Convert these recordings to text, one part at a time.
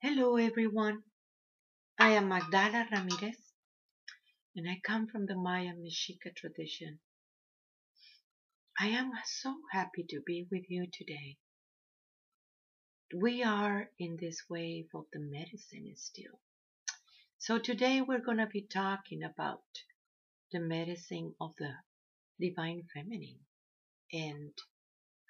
Hello, everyone. I am Magdala Ramirez, and I come from the Maya Mexica tradition. I am so happy to be with you today. We are in this wave of the medicine still. So today we're going to be talking about the medicine of the divine feminine and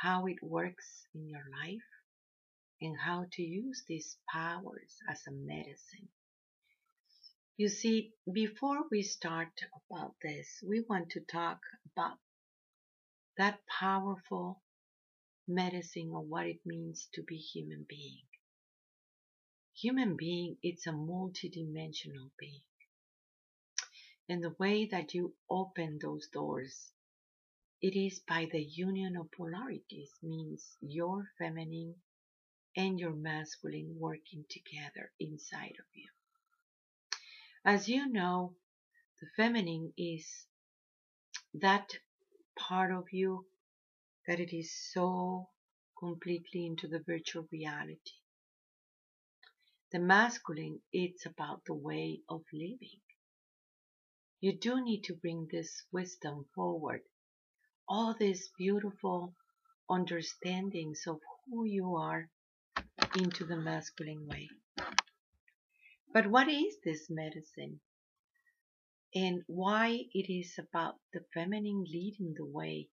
how it works in your life and how to use these powers as a medicine. You see, before we start about this, we want to talk about that powerful medicine of what it means to be human being. Human being, it's a multidimensional being. And the way that you open those doors, it is by the union of polarities, means your feminine and your masculine working together inside of you. As you know, the feminine is that part of you that it is so completely into the virtual reality. The masculine, it's about the way of living. You do need to bring this wisdom forward. All these beautiful understandings of who you are into the masculine way. But what is this medicine? And why it is about the feminine leading the way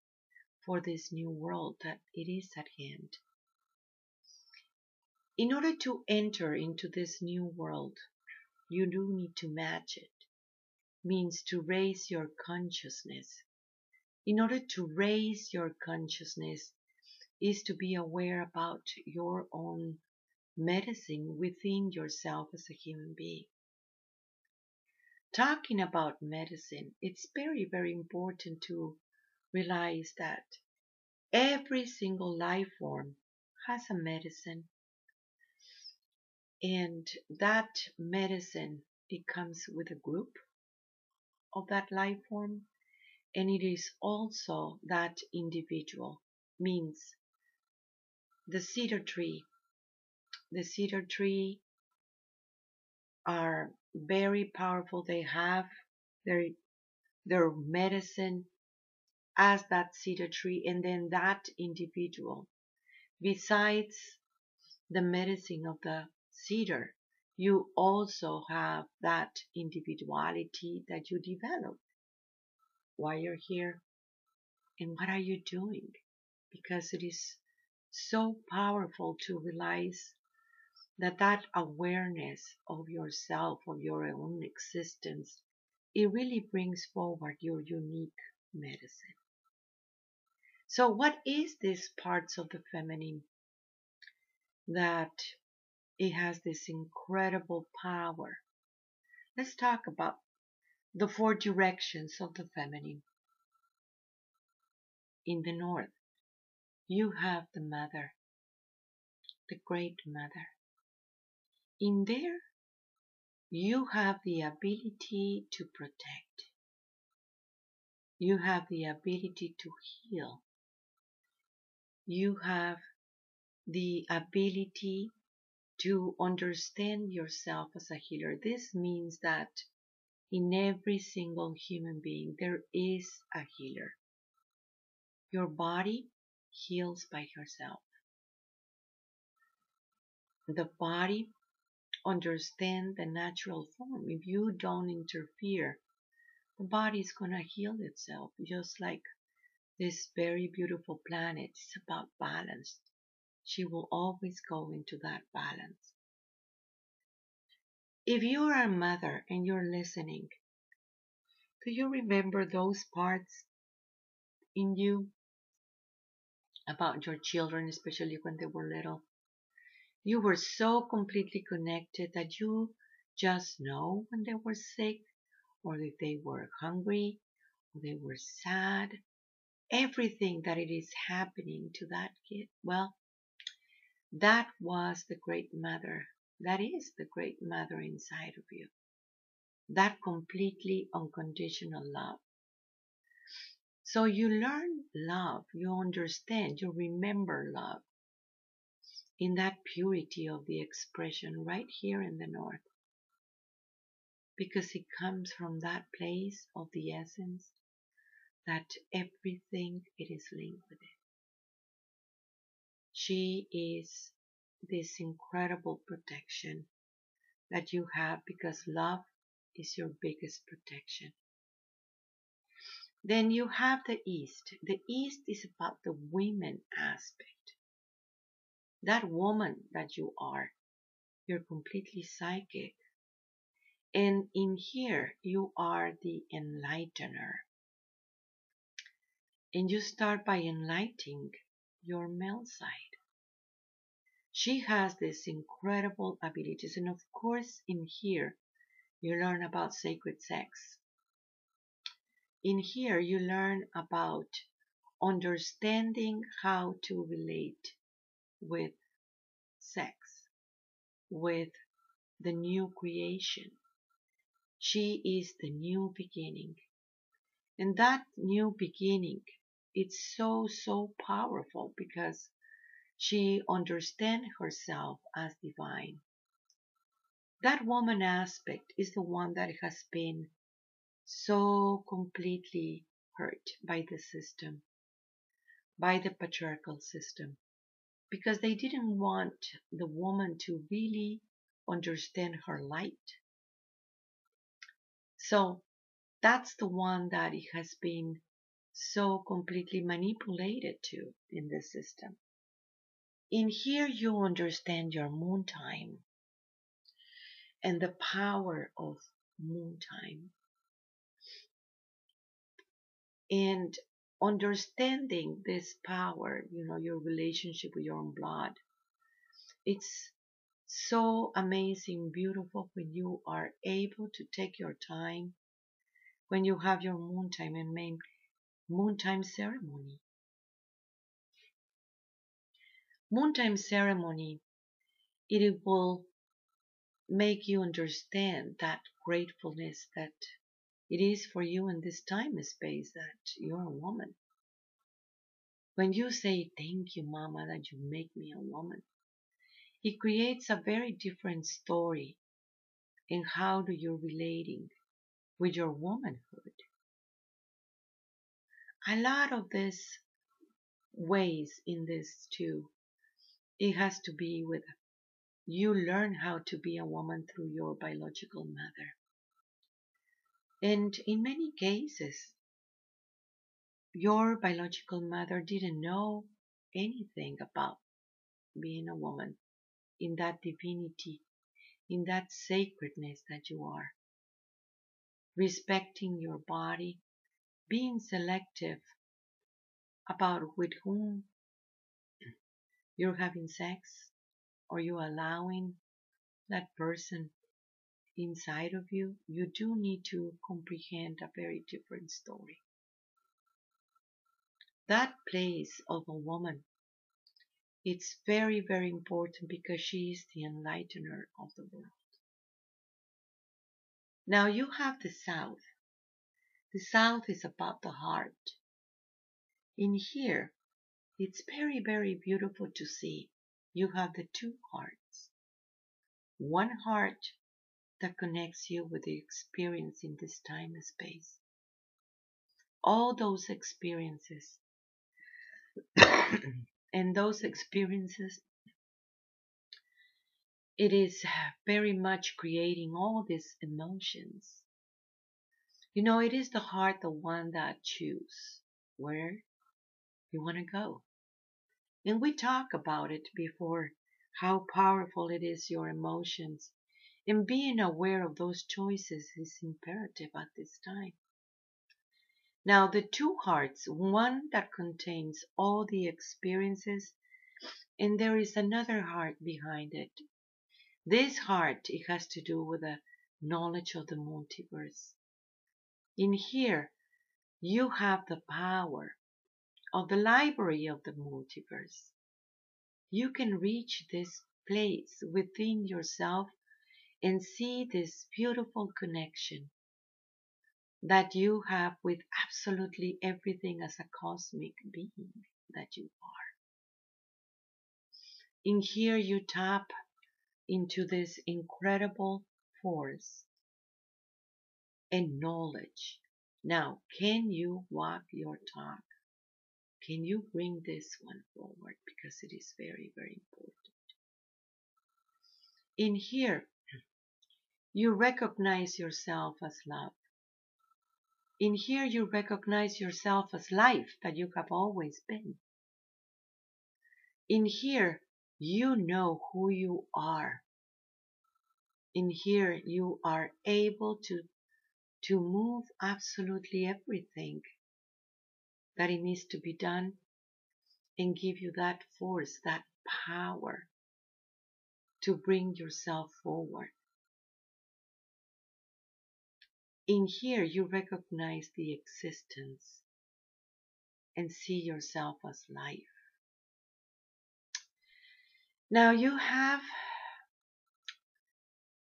for this new world that it is at hand. In order to enter into this new world, you do need to match it. Means to raise your consciousness. In order to raise your consciousness is to be aware about your own medicine within yourself as a human being. Talking about medicine, it's very, very important to realize that every single life form has a medicine. And that medicine, it comes with a group of that life form. And it is also that individual, means the cedar tree. The cedar tree are very powerful. They have their, their medicine as that cedar tree and then that individual. Besides the medicine of the cedar, you also have that individuality that you develop while you're here. And what are you doing? Because it is so powerful to realize that that awareness of yourself, of your own existence, it really brings forward your unique medicine. So what is these parts of the feminine that it has this incredible power? Let's talk about the four directions of the feminine. In the north, you have the mother, the great mother. In there, you have the ability to protect. You have the ability to heal. You have the ability to understand yourself as a healer. This means that in every single human being, there is a healer. Your body heals by yourself. The body understands the natural form. If you don't interfere, the body is going to heal itself, just like this very beautiful planet is about balance. She will always go into that balance. If you are a mother and you're listening, do you remember those parts in you about your children, especially when they were little? You were so completely connected that you just know when they were sick, or if they were hungry, or they were sad, everything that it is happening to that kid. Well, that was the great mother. That is the great mother inside of you. That completely unconditional love. So you learn love, you understand, you remember love. In that purity of the expression right here in the north. Because it comes from that place of the essence that everything it is linked with it. She is this incredible protection that you have because love is your biggest protection. Then you have the East. The East is about the women aspect. That woman that you are, you're completely psychic. And in here, you are the enlightener. And you start by enlightening your male side. She has these incredible abilities. And of course, in here, you learn about sacred sex. In here, you learn about understanding how to relate with sex, with the new creation. She is the new beginning. And that new beginning, it's so, so powerful because she understands herself as divine. That woman aspect is the one that has been so completely hurt by the system, by the patriarchal system, because they didn't want the woman to really understand her light. So that's the one that it has been so completely manipulated to in the system. In here, you understand your moon time and the power of moon time. And understanding this power, you know, your relationship with your own blood, it's so amazing, beautiful when you are able to take your time, when you have your moon time and main moon time ceremony. Moon time ceremony, it will make you understand that gratefulness that it is for you in this time and space that you're a woman. When you say, Thank you, Mama, that you make me a woman, it creates a very different story in how do you relating with your womanhood. A lot of this ways in this too. It has to be with you learn how to be a woman through your biological mother. And in many cases, your biological mother didn't know anything about being a woman in that divinity, in that sacredness that you are. Respecting your body, being selective about with whom you're having sex, or you allowing that person inside of you, you do need to comprehend a very different story. That place of a woman, it's very, very important because she is the enlightener of the world. Now you have the South. The South is about the heart. In here, it's very, very beautiful to see you have the two hearts. One heart that connects you with the experience in this time and space. All those experiences. and those experiences, it is very much creating all these emotions. You know, it is the heart the one that chooses where you want to go. And we talk about it before, how powerful it is, your emotions. And being aware of those choices is imperative at this time. Now, the two hearts, one that contains all the experiences, and there is another heart behind it. This heart, it has to do with the knowledge of the multiverse. In here, you have the power of the library of the multiverse. You can reach this place within yourself and see this beautiful connection that you have with absolutely everything as a cosmic being that you are. In here you tap into this incredible force and knowledge. Now, can you walk your talk? Can you bring this one forward? Because it is very, very important. In here, you recognize yourself as love. In here, you recognize yourself as life that you have always been. In here, you know who you are. In here, you are able to, to move absolutely everything that it needs to be done and give you that force, that power to bring yourself forward. In here, you recognize the existence and see yourself as life. Now you have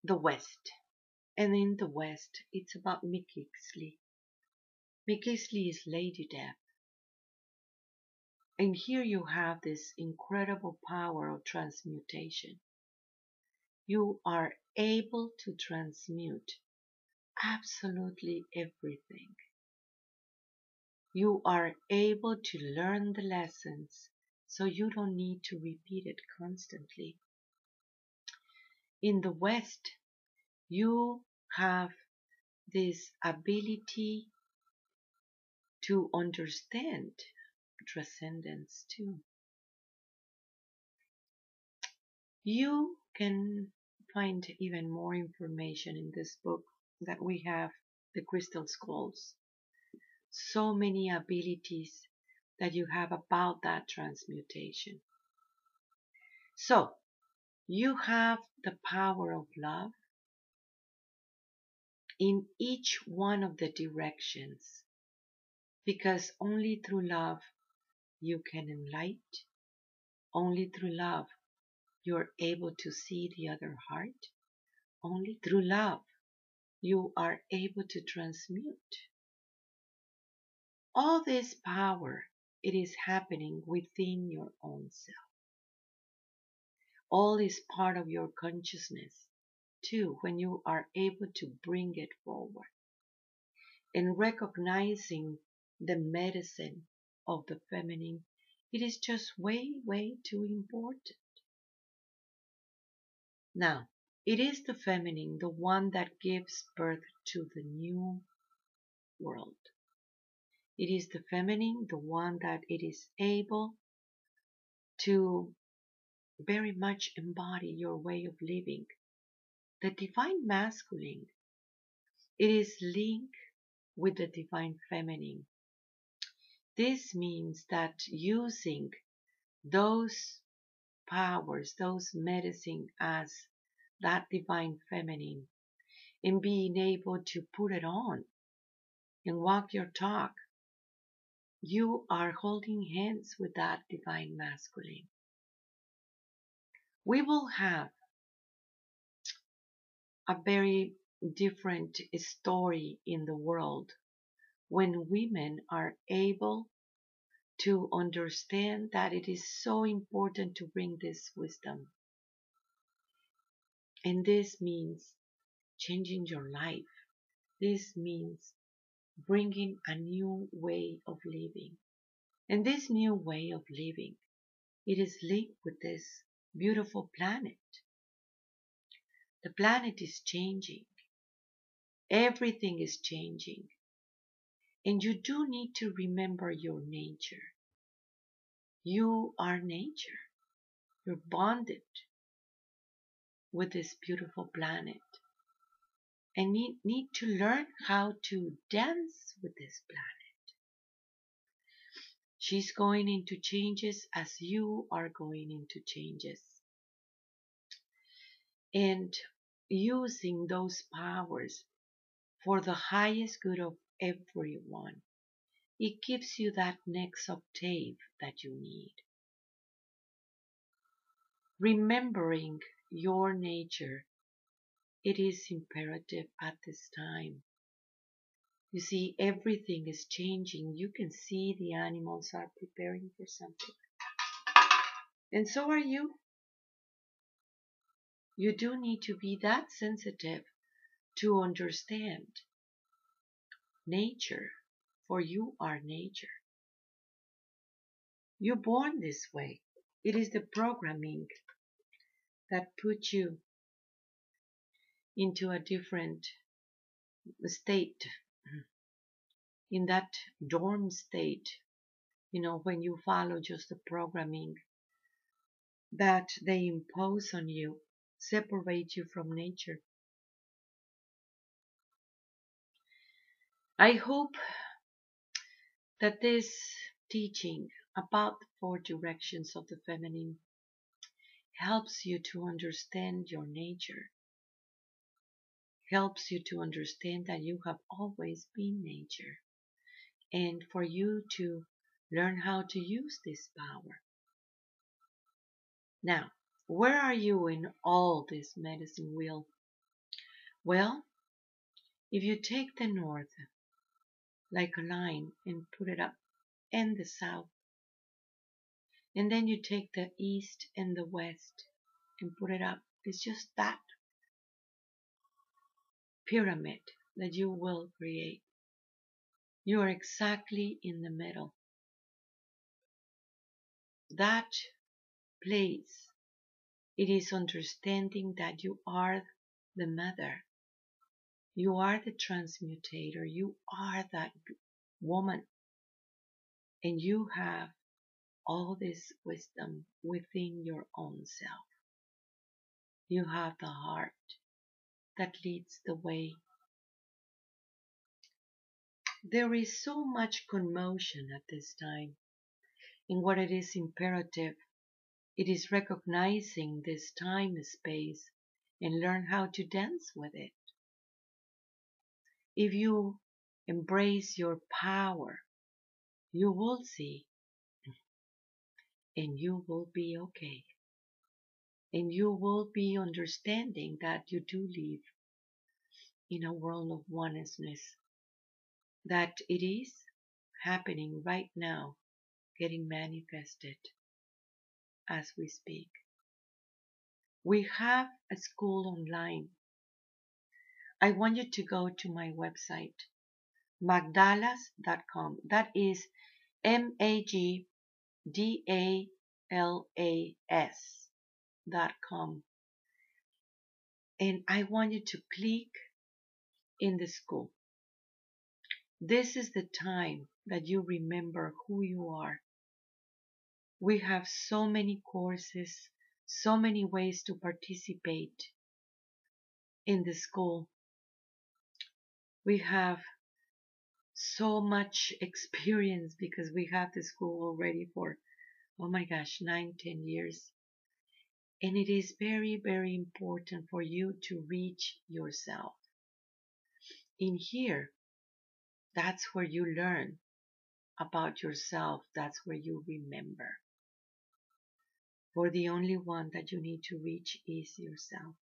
the West, and in the West, it's about Mick Easley. Miquiztli is Lady Death. And here you have this incredible power of transmutation. You are able to transmute absolutely everything. You are able to learn the lessons so you don't need to repeat it constantly. In the West, you have this ability to understand transcendence too. You can find even more information in this book that we have, the Crystal Skulls. So many abilities that you have about that transmutation. So, you have the power of love in each one of the directions because only through love you can enlighten. Only through love you're able to see the other heart. Only through love you are able to transmute. All this power, it is happening within your own self. All is part of your consciousness, too, when you are able to bring it forward. And recognizing the medicine of the feminine, it is just way, way too important. Now, it is the feminine, the one that gives birth to the new world. It is the feminine, the one that it is able to very much embody your way of living. The divine masculine, it is linked with the divine feminine. This means that using those powers, those medicine as that divine feminine in being able to put it on and walk your talk, you are holding hands with that divine masculine. We will have a very different story in the world when women are able to understand that it is so important to bring this wisdom. And this means changing your life. This means bringing a new way of living. And this new way of living, it is linked with this beautiful planet. The planet is changing. Everything is changing. And you do need to remember your nature. You are nature. You're bonded with this beautiful planet. And need, need to learn how to dance with this planet. She's going into changes as you are going into changes. And using those powers for the highest good of everyone. It gives you that next octave that you need. Remembering your nature, it is imperative at this time. You see, everything is changing. You can see the animals are preparing for something. And so are you. You do need to be that sensitive to understand nature, for you are nature. You're born this way. It is the programming that put you into a different state, in that dorm state, you know, when you follow just the programming that they impose on you, separate you from nature. I hope that this teaching about the four directions of the feminine helps you to understand your nature, helps you to understand that you have always been nature, and for you to learn how to use this power. Now, where are you in all this medicine wheel? Well, if you take the north like a line and put it up and the south. And then you take the east and the west and put it up. It's just that pyramid that you will create. You are exactly in the middle. That place, it is understanding that you are the mother you are the transmutator. You are that woman. And you have all this wisdom within your own self. You have the heart that leads the way. There is so much commotion at this time. In what it is imperative, it is recognizing this time space and learn how to dance with it. If you embrace your power, you will see and you will be okay. And you will be understanding that you do live in a world of oneness, that it is happening right now, getting manifested as we speak. We have a school online I want you to go to my website, magdalas.com. That is M A G D A L A S dot com. And I want you to click in the school. This is the time that you remember who you are. We have so many courses, so many ways to participate in the school we have so much experience because we have the school already for oh my gosh nine ten years. And it is very very important for you to reach yourself. In here that's where you learn about yourself. That's where you remember. For the only one that you need to reach is yourself.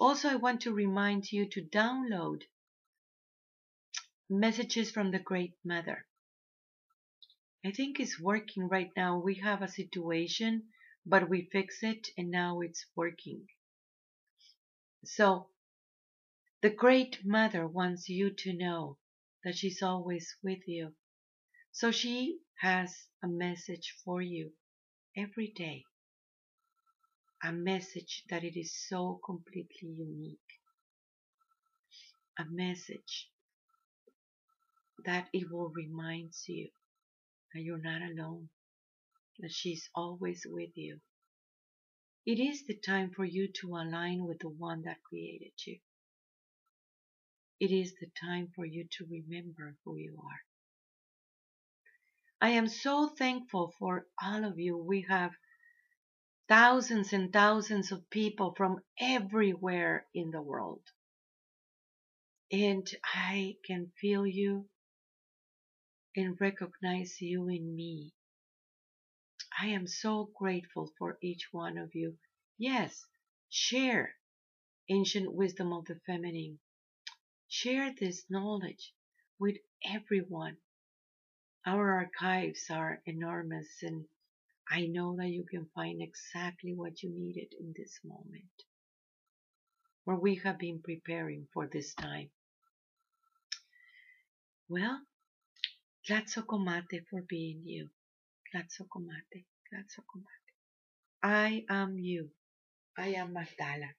Also, I want to remind you to download messages from the Great Mother. I think it's working right now. We have a situation, but we fix it and now it's working. So, the Great Mother wants you to know that she's always with you. So she has a message for you every day a message that it is so completely unique. A message that it will remind you that you're not alone, that she's always with you. It is the time for you to align with the one that created you. It is the time for you to remember who you are. I am so thankful for all of you. We have thousands and thousands of people from everywhere in the world. And I can feel you and recognize you in me. I am so grateful for each one of you. Yes, share ancient wisdom of the feminine. Share this knowledge with everyone. Our archives are enormous and I know that you can find exactly what you needed in this moment. Where we have been preparing for this time. Well, Tlazohcamati for being you. Tlazohcamati, Tlazohcamati. I am you. I am Magdala.